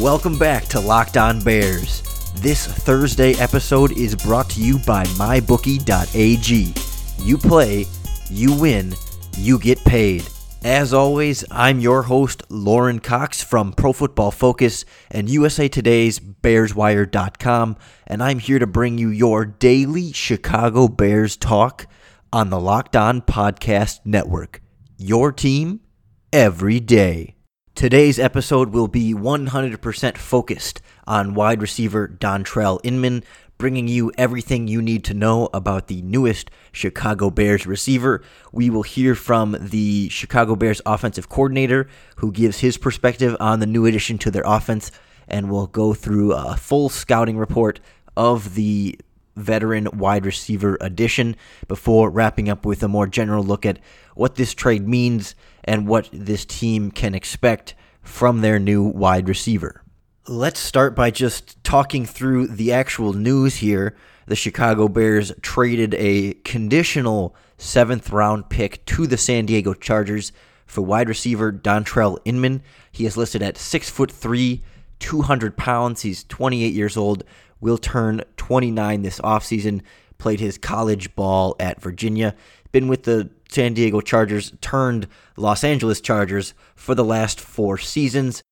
Welcome back to Locked On Bears. This Thursday episode is brought to you by MyBookie.ag. You play, you win, you get paid. As always, I'm your host, Lorin Cox from Pro Football Focus and USA Today's BearsWire.com, and I'm here to bring you your daily Chicago Bears talk on the Locked On Podcast Network. Your team every day. Today's episode will be 100% focused on wide receiver Dontrelle Inman, bringing you everything you need to know about the newest Chicago Bears receiver. We will hear from the Chicago Bears offensive coordinator, who gives his perspective on the new addition to their offense, and we'll go through a full scouting report of the veteran wide receiver addition before wrapping up with a more general look at what this trade means and what this team can expect from their new wide receiver. Let's start by just talking through the actual news here. The Chicago Bears traded a conditional seventh round pick to the San Diego Chargers for wide receiver Dontrelle Inman. He is listed at six foot three, 200 pounds. He's 28 years old, will turn 29 this offseason. Played his college ball at Virginia. Been with the San Diego Chargers turned Los Angeles Chargers for the last four seasons.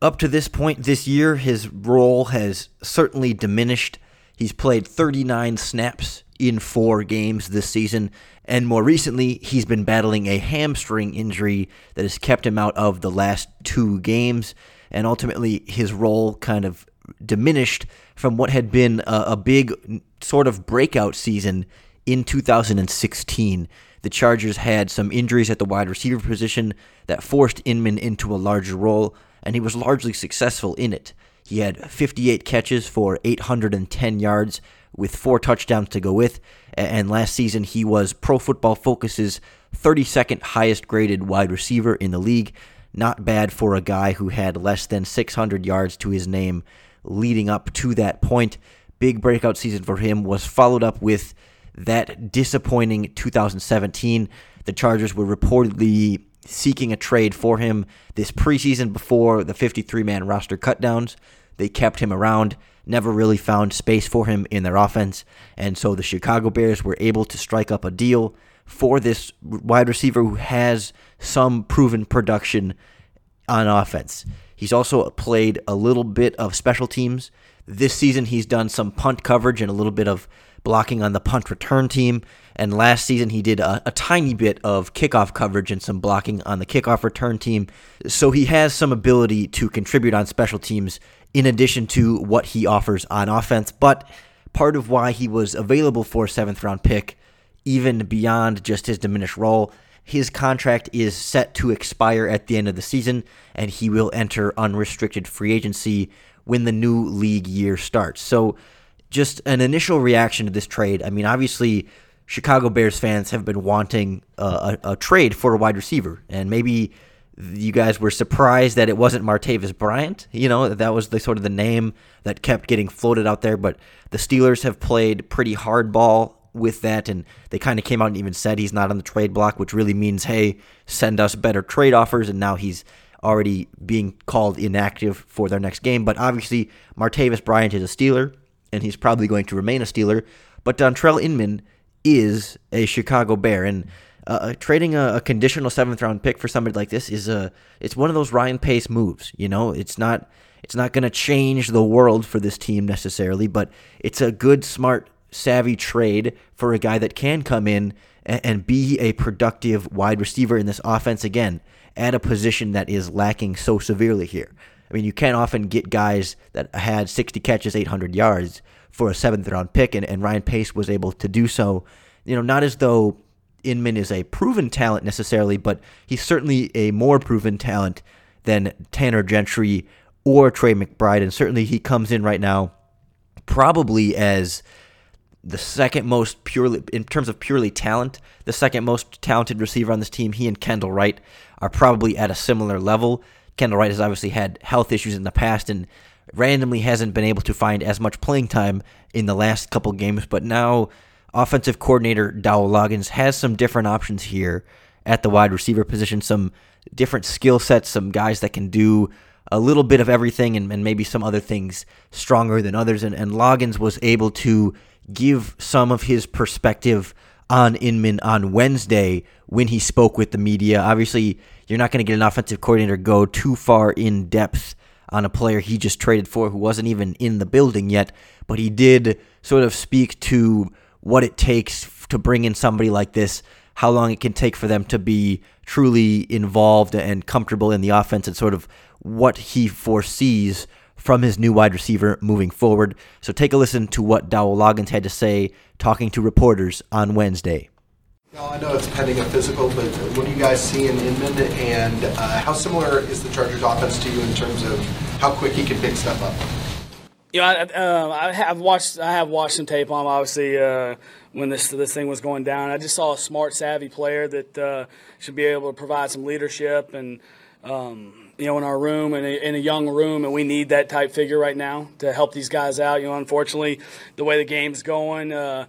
Up to this point this year, his role has certainly diminished. He's played 39 snaps in four games this season, and more recently, he's been battling a hamstring injury that has kept him out of the last two games, and ultimately, his role kind of diminished from what had been a, a big sort of breakout season in 2016. The Chargers had some injuries at the wide receiver position that forced Inman into a larger role, and he was largely successful in it. He had 58 catches for 810 yards with four touchdowns to go with, and last season he was Pro Football Focus's 32nd highest graded wide receiver in the league. Not bad for a guy who had less than 600 yards to his name leading up to that point. Big breakout season for him was followed up with that disappointing 2017. The Chargers were reportedly seeking a trade for him this preseason before the 53 man roster cutdowns. They kept him around, never really found space for him in their offense, and so the Chicago Bears were able to strike up a deal for this wide receiver who has some proven production on offense. He's also played a little bit of special teams. This season, he's done some punt coverage and a little bit of blocking on the punt return team. And last season, he did a, a, tiny bit of kickoff coverage and some blocking on the kickoff return team. So he has some ability to contribute on special teams in addition to what he offers on offense. But part of why he was available for a seventh round pick, even beyond just his diminished role, his contract is set to expire at the end of the season, and he will enter unrestricted free agency when the new league year starts. So just an initial reaction to this trade. I mean, obviously, Chicago Bears fans have been wanting a, a, a, trade for a wide receiver, and maybe you guys were surprised that it wasn't Martavis Bryant. You know, that was the sort of the name that kept getting floated out there. But the Steelers have played pretty hardball with that, and they kind of came out and even said he's not on the trade block, which really means, hey, send us better trade offers. And now he's already being called inactive for their next game. But obviously, Martavis Bryant is a Steeler and he's probably going to remain a Steeler. But Dontrelle Inman is a Chicago Bear, and uh, uh, trading a, a, conditional seventh round pick for somebody like this is a it's one of those Ryan Pace moves. You know, it's not it's not going to change the world for this team necessarily, but it's a good, smart, savvy trade for a guy that can come in and, and be a productive wide receiver in this offense again at a position that is lacking so severely here. I mean, you can't often get guys that had 60 catches, 800 yards for a seventh round pick, and, and Ryan Pace was able to do so. You know, not as though Inman is a proven talent necessarily, but he's certainly a more proven talent than Tanner Gentry or Tre McBride, and certainly he comes in right now probably as the second most purely in terms of purely talent, the second most talented receiver on this team. He and Kendall Wright are probably at a similar level. Kendall Wright has obviously had health issues in the past and randomly hasn't been able to find as much playing time in the last couple games, but now offensive coordinator Dowell Loggains has some different options here at the wide receiver position, some different skill sets, some guys that can do a little bit of everything and, and maybe some other things stronger than others. And, and Loggains was able to give some of his perspective on Inman on Wednesday when he spoke with the media. Obviously, you're not going to get an offensive coordinator go too far in depth on a player he just traded for who wasn't even in the building yet, but he did sort of speak to what it takes to bring in somebody like this, how long it can take for them to be truly involved and comfortable in the offense, and sort of what he foresees from his new wide receiver moving forward. So take a listen to what Dowell Loggains had to say talking to reporters on Wednesday. I know it's pending a physical, but what do you guys see in Inman, and uh, how similar is the Chargers' offense to you in terms of how quick he can pick stuff up? You know, I, uh, I have watched. I have watched some tape on him. Obviously, uh, when this this thing was going down, I just saw a smart, savvy player that uh, should be able to provide some leadership and. Um, you know, in our room and in a young room, and we need that type figure right now to help these guys out. You know, unfortunately, the way the game's going, uh,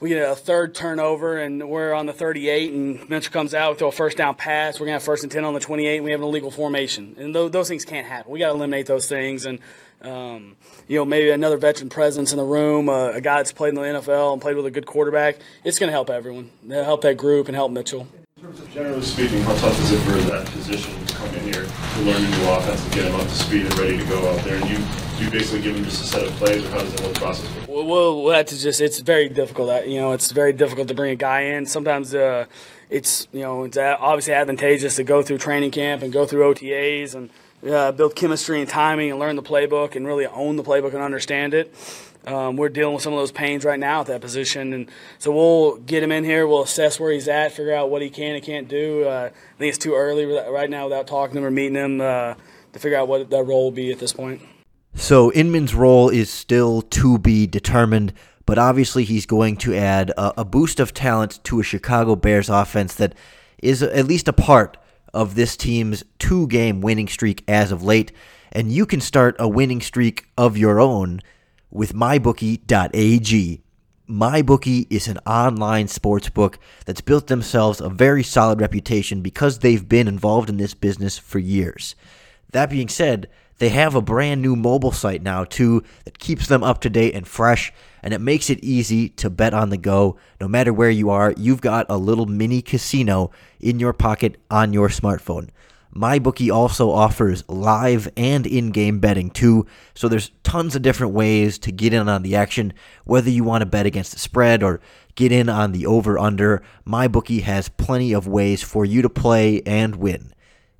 we get a third turnover, and we're on the 38, and Mitchell comes out, we throw a first down pass. We're gonna have first and 10 on the 28, and we have an illegal formation, and those, those things can't happen. We got to eliminate those things, and um, you know, maybe another veteran presence in the room, uh, a guy that's played in the NFL and played with a good quarterback. It's to help everyone, It'll help that group, and help Mitchell. In terms of generally speaking, how tough is it for that position come in here to learn a new offense and get him up to speed and ready to go out there? And you, you basically give him just a set of plays, or how does the whole process work? Well, well, that's just it's very difficult. You know, it's very difficult to bring a guy in. Sometimes uh, it's you know it's obviously advantageous to go through training camp and go through OTAs and uh, build chemistry and timing and learn the playbook and really own the playbook and understand it. Um, we're dealing with some of those pains right now at that position, and so we'll get him in here. We'll assess where he's at, figure out what he can and can't do. Uh, I think it's too early right now without talking to him or meeting him uh, to figure out what that role will be at this point. So Inman's role is still to be determined, but obviously he's going to add a, a boost of talent to a Chicago Bears offense that is at least a part of this team's two game winning streak as of late. And you can start a winning streak of your own with mybookie.ag. MyBookie is an online sports book that's built themselves a very solid reputation because they've been involved in this business for years. That being said, they have a brand new mobile site now too that keeps them up to date and fresh and it makes it easy to bet on the go. No matter where you are, you've got a little mini casino in your pocket on your smartphone. MyBookie also offers live and in-game betting too, so there's tons of different ways to get in on the action. Whether you want to bet against the spread or get in on the over/under, MyBookie has plenty of ways for you to play and win.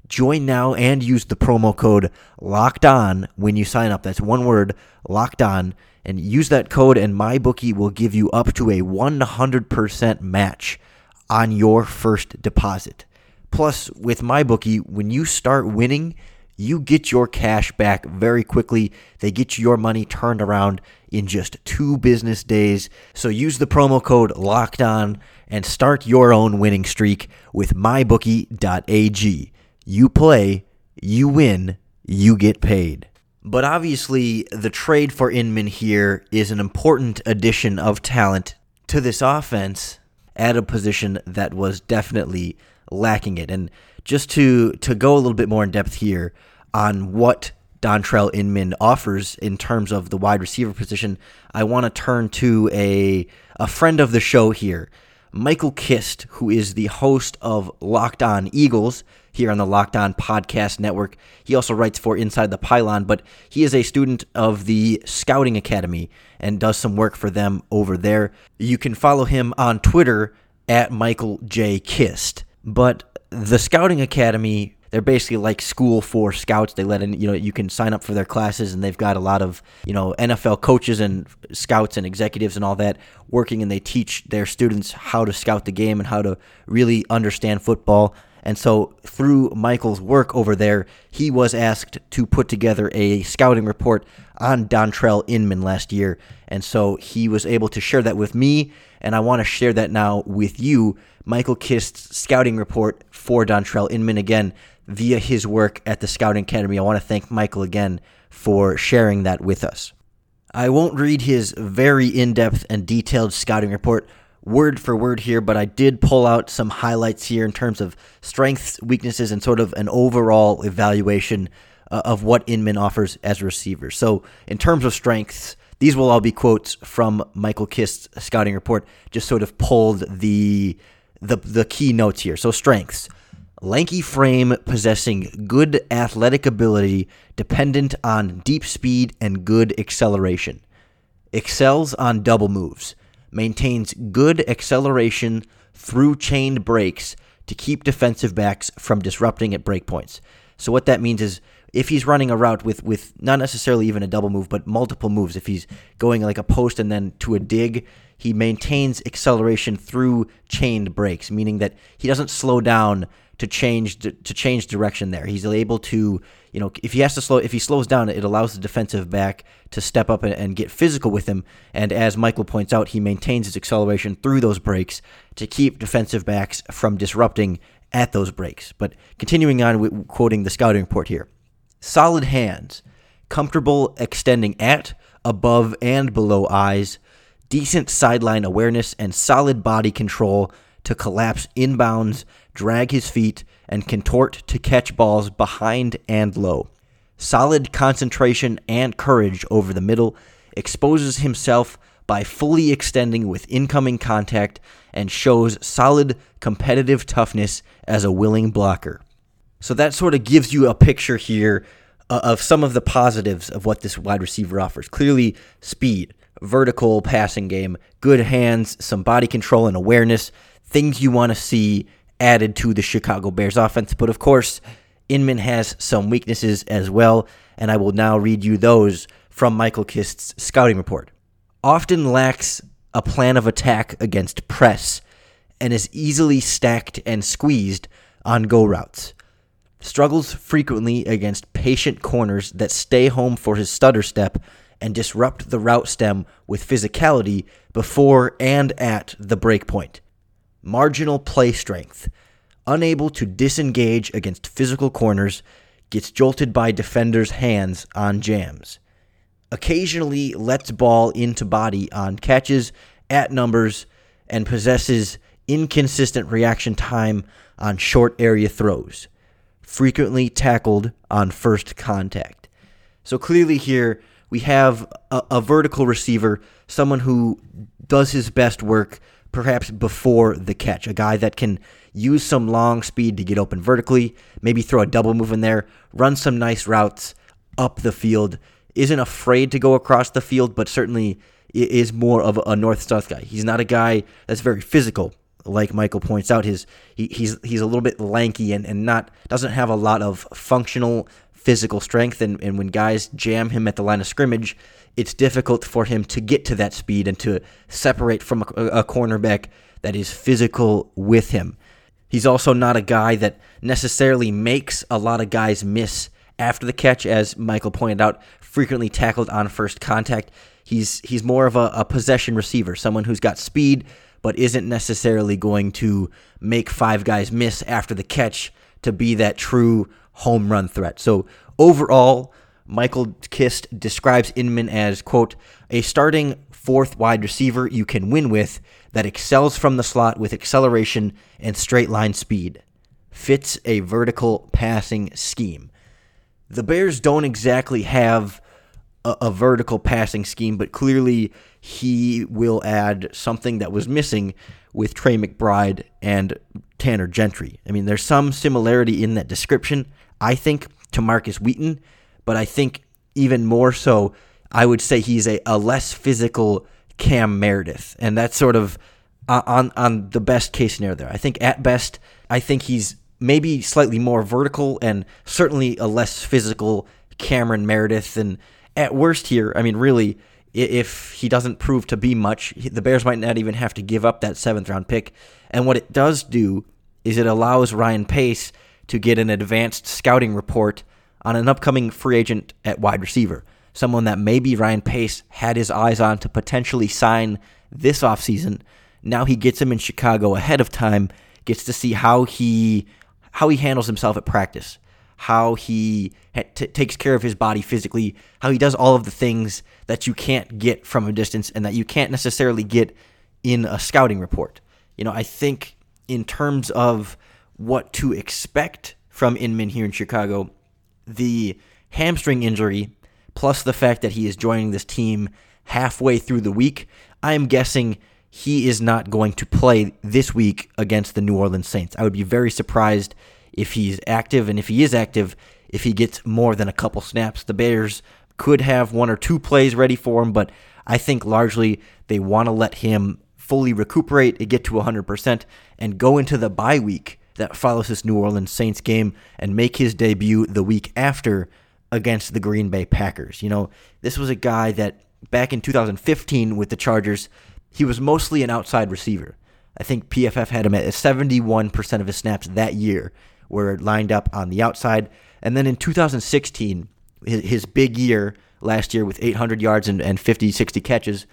Join now and use the promo code LOCKED ON when you sign up. That's one word, LOCKED ON, and use that code and MyBookie will give you up to a 100% match on your first deposit. Plus, with MyBookie, when you start winning, you get your cash back very quickly. They get your money turned around in just two business days. So use the promo code LOCKED ON and start your own winning streak with mybookie.ag. You play, you win, you get paid. But obviously, the trade for Inman here is an important addition of talent to this offense at a position that was definitely lacking it. And just to to go a little bit more in depth here on what Dontrelle Inman offers in terms of the wide receiver position, I want to turn to a a friend of the show here, Michael Kist, who is the host of Locked On Eagles here on the Locked On Podcast Network. He also writes for Inside the Pylon, but he is a student of the Scouting Academy and does some work for them over there. You can follow him on Twitter at Michael J. Kist. But the Scouting Academy, they're basically like school for scouts. They let in, you know, you can sign up for their classes, and they've got a lot of, you know, NFL coaches and scouts and executives and all that working, and they teach their students how to scout the game and how to really understand football. And so, through Michael's work over there, he was asked to put together a scouting report on Dontrelle Inman last year. And so, he was able to share that with me, and I want to share that now with you. Michael Kist's scouting report for Dontrelle Inman again via his work at the Scouting Academy. I want to thank Michael again for sharing that with us. I won't read his very in depth and detailed scouting report word for word here, but I did pull out some highlights here in terms of strengths, weaknesses, and sort of an overall evaluation uh, of what Inman offers as a receiver. So, in terms of strengths, these will all be quotes from Michael Kist's scouting report, just sort of pulled the the the key notes here. So strengths. Lanky frame possessing good athletic ability dependent on deep speed and good acceleration. Excels on double moves. Maintains good acceleration through chained breaks to keep defensive backs from disrupting at breakpoints. So what that means is if he's running a route with with not necessarily even a double move, but multiple moves, if he's going like a post and then to a dig, he maintains acceleration through chained breaks, meaning that he doesn't slow down to change to change direction there. He's able to, you know, if he has to slow, if he slows down, it allows the defensive back to step up and, and, get physical with him. And as Michael points out, he maintains his acceleration through those breaks to keep defensive backs from disrupting at those breaks. But continuing on with quoting the scouting report here solid hands, comfortable extending at, above, and below eyes, decent sideline awareness, and solid body control to collapse inbounds, drag his feet, and contort to catch balls behind and low. Solid concentration and courage over the middle, exposes himself by fully extending with incoming contact, and shows solid competitive toughness as a willing blocker. So that sort of gives you a picture here uh, of some of the positives of what this wide receiver offers. Clearly, speed, vertical passing game, good hands, some body control and awareness, things you want to see added to the Chicago Bears offense. But of course, Inman has some weaknesses as well, and I will now read you those from Michael Kist's scouting report. Often lacks a plan of attack against press and is easily stacked and squeezed on go routes struggles frequently against patient corners that stay home for his stutter step and disrupt the route stem with physicality before and at the breakpoint. Marginal play strength. Unable to disengage against physical corners, gets jolted by defenders' hands on jams. Occasionally lets ball into body on catches, at numbers, and possesses inconsistent reaction time on short area throws frequently tackled on first contact. So clearly here we have a, a, vertical receiver, someone who does his best work perhaps before the catch, a guy that can use some long speed to get open vertically, maybe throw a double move in there, run some nice routes up the field, isn't afraid to go across the field, but certainly is more of a north-south guy. He's not a guy that's very physical like Michael points out, his he, he's he's a little bit lanky and, and not doesn't have a lot of functional physical strength and, and when guys jam him at the line of scrimmage, it's difficult for him to get to that speed and to separate from a, a cornerback that is physical with him. He's also not a guy that necessarily makes a lot of guys miss after the catch, as Michael pointed out, frequently tackled on first contact. He's he's more of a, a possession receiver, someone who's got speed, but isn't necessarily going to make five guys miss after the catch to be that true home run threat. So overall, Michael Kist describes Inman as, quote, a starting fourth wide receiver you can win with that excels from the slot with acceleration and straight line speed. Fits a vertical passing scheme. The Bears don't exactly have a, a vertical passing scheme, but clearly he will add something that was missing with Tre McBride and Tanner Gentry. I mean, there's some similarity in that description, I think, to Markus Wheaton, but I think even more so, I would say he's a, a less physical Cam Meredith. And that's sort of uh, on, on the best case scenario there. I think at best, I think he's maybe slightly more vertical and certainly a less physical Cameron Meredith. And at worst here, I mean, really, if he doesn't prove to be much, the Bears might not even have to give up that seventh round pick. And what it does do is it allows Ryan Pace to get an advanced scouting report on an upcoming free agent at wide receiver. Someone that maybe Ryan Pace had his eyes on to potentially sign this offseason. Now he gets him in Chicago ahead of time, gets to see how he how he handles himself at practice, how he t- takes care of his body physically, how he does all of the things that you can't get from a distance and that you can't necessarily get in a scouting report. You know, I think in terms of what to expect from Inman here in Chicago, the hamstring injury, plus the fact that he is joining this team halfway through the week, I am guessing he is not going to play this week against the New Orleans Saints. I would be very surprised if he's active, and if he is active, if he gets more than a couple snaps. The Bears could have one or two plays ready for him, but I think largely they want to let him fully recuperate and get to 100% and go into the bye week that follows this New Orleans Saints game and make his debut the week after against the Green Bay Packers. You know, this was a guy that back in 2015 with the Chargers, he was mostly an outside receiver. I think PFF had him at 71% of his snaps that year were lined up on the outside. And then in 2016, his, big year last year with 800 yards and, and 50, 60 catches,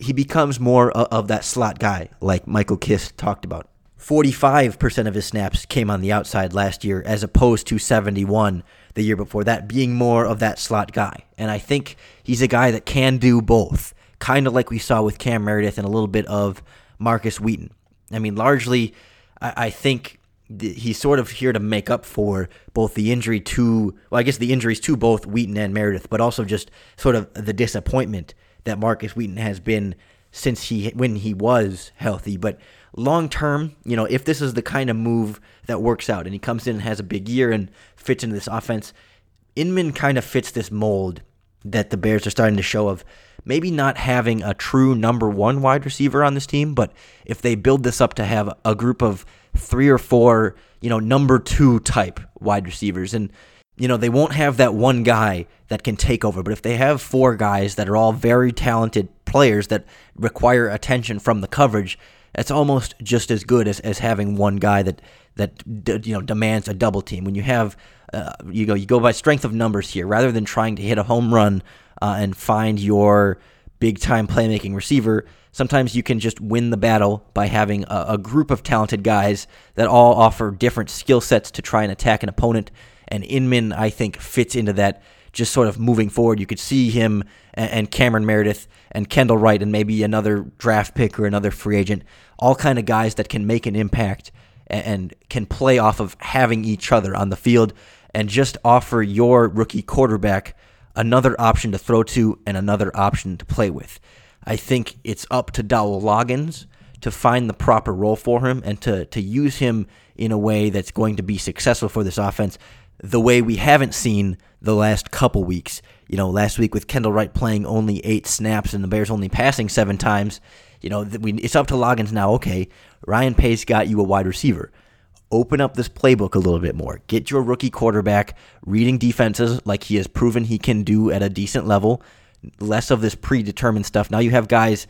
he becomes more of that slot guy, like Michael Kist talked about. 45% of his snaps came on the outside last year, as opposed to 71 the year before that, being more of that slot guy. And I think he's a guy that can do both, kind of like we saw with Cam Meredith and a little bit of Markus Wheaton. I mean, largely, I, I think he's sort of here to make up for both the injury to, well, I guess the injuries to both Wheaton and Meredith, but also just sort of the disappointment that Markus Wheaton has been since he when he was healthy. But long term, you know, if this is the kind of move that works out and he comes in and has a big year and fits into this offense, Inman kind of fits this mold that the Bears are starting to show of maybe not having a true number one wide receiver on this team, but if they build this up to have a group of three or four, you know, number two type wide receivers. And, you know, they won't have that one guy that can take over. But if they have four guys that are all very talented players that require attention from the coverage, that's almost just as good as, as having one guy that that you know demands a double team. When you have uh, you go you go by strength of numbers here rather than trying to hit a home run uh, and find your big time playmaking receiver. Sometimes you can just win the battle by having a, a group of talented guys that all offer different skill sets to try and attack an opponent. And Inman, I think, fits into that just sort of moving forward. You could see him and Cameron Meredith and Kendall Wright and maybe another draft pick or another free agent, all kind of guys that can make an impact and, can play off of having each other on the field and just offer your rookie quarterback another option to throw to and another option to play with. I think it's up to Dowell Loggains to find the proper role for him and to, to use him in a way that's going to be successful for this offense the way we haven't seen the last couple weeks. You know, last week with Kendall Wright playing only eight snaps and the Bears only passing seven times. You know, we, it's up to Loggains now. Okay, Ryan Pace got you a wide receiver. Open up this playbook a little bit more. Get your rookie quarterback reading defenses like he has proven he can do at a decent level less of this predetermined stuff. Now you have guys,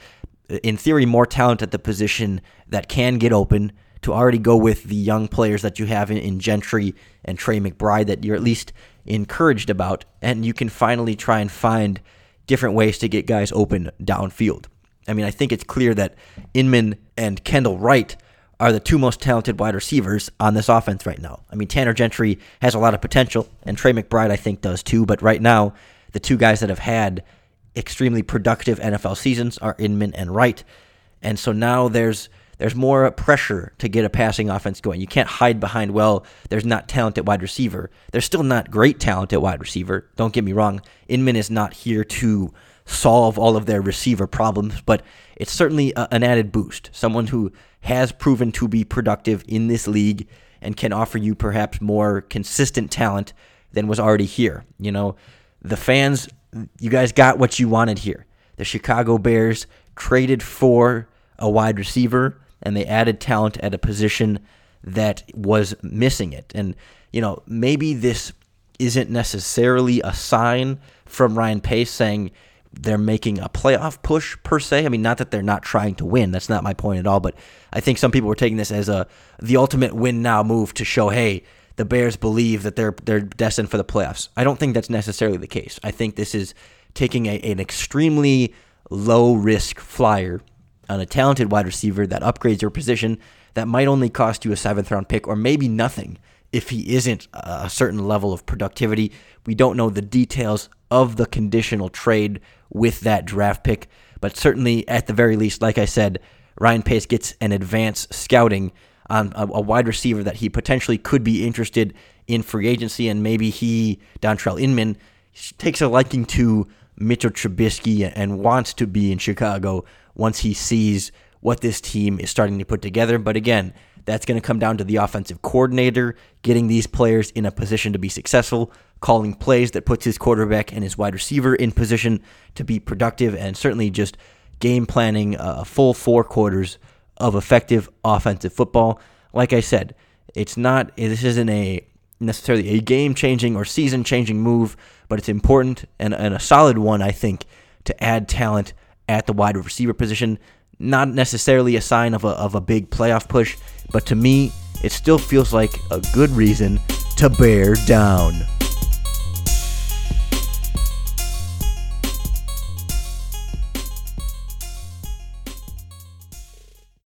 uh, in theory, more talent at the position that can get open to already go with the young players that you have in, in Gentry and Tre McBride that you're at least encouraged about, and you can finally try and find different ways to get guys open downfield. I mean, I think it's clear that Inman and Kendall Wright are the two most talented wide receivers on this offense right now. I mean, Tanner Gentry has a lot of potential, and Tre McBride, I think, does too, but right now, the two guys that have had extremely productive NFL seasons are Inman and Wright. And so now there's there's more pressure to get a passing offense going. You can't hide behind, well, there's not talent at wide receiver. There's still not great talent at wide receiver. Don't get me wrong. Inman is not here to solve all of their receiver problems, but it's certainly a, an added boost. Someone who has proven to be productive in this league and can offer you perhaps more consistent talent than was already here. You know, the fans you guys got what you wanted here. The Chicago Bears traded for a wide receiver and they added talent at a position that was missing it. And, you know, maybe this isn't necessarily a sign from Ryan Pace saying they're making a playoff push per se. I mean, not that they're not trying to win. That's not my point at all. But I think some people were taking this as a the ultimate win now move to show, hey, the Bears believe that they're they're destined for the playoffs. I don't think that's necessarily the case. I think this is taking a, an extremely low risk flyer on a talented wide receiver that upgrades your position that might only cost you a seventh round pick or maybe nothing if he isn't a certain level of productivity. We don't know the details of the conditional trade with that draft pick, but certainly at the very least, like I said, Ryan Pace gets an advance scouting on a, a wide receiver that he potentially could be interested in free agency, and maybe he, Dontrelle Inman, takes a liking to Mitchell Trubisky and wants to be in Chicago once he sees what this team is starting to put together. But again, that's going to come down to the offensive coordinator getting these players in a position to be successful, calling plays that puts his quarterback and his wide receiver in position to be productive, and certainly just game planning uh, a full four quarters of effective offensive football. Like I said, it's not this isn't a necessarily a game changing or season changing move, but it's important and, and a solid one, I think, to add talent at the wide receiver position. Not necessarily a sign of a, of a big playoff push, but to me, it still feels like a good reason to bear down.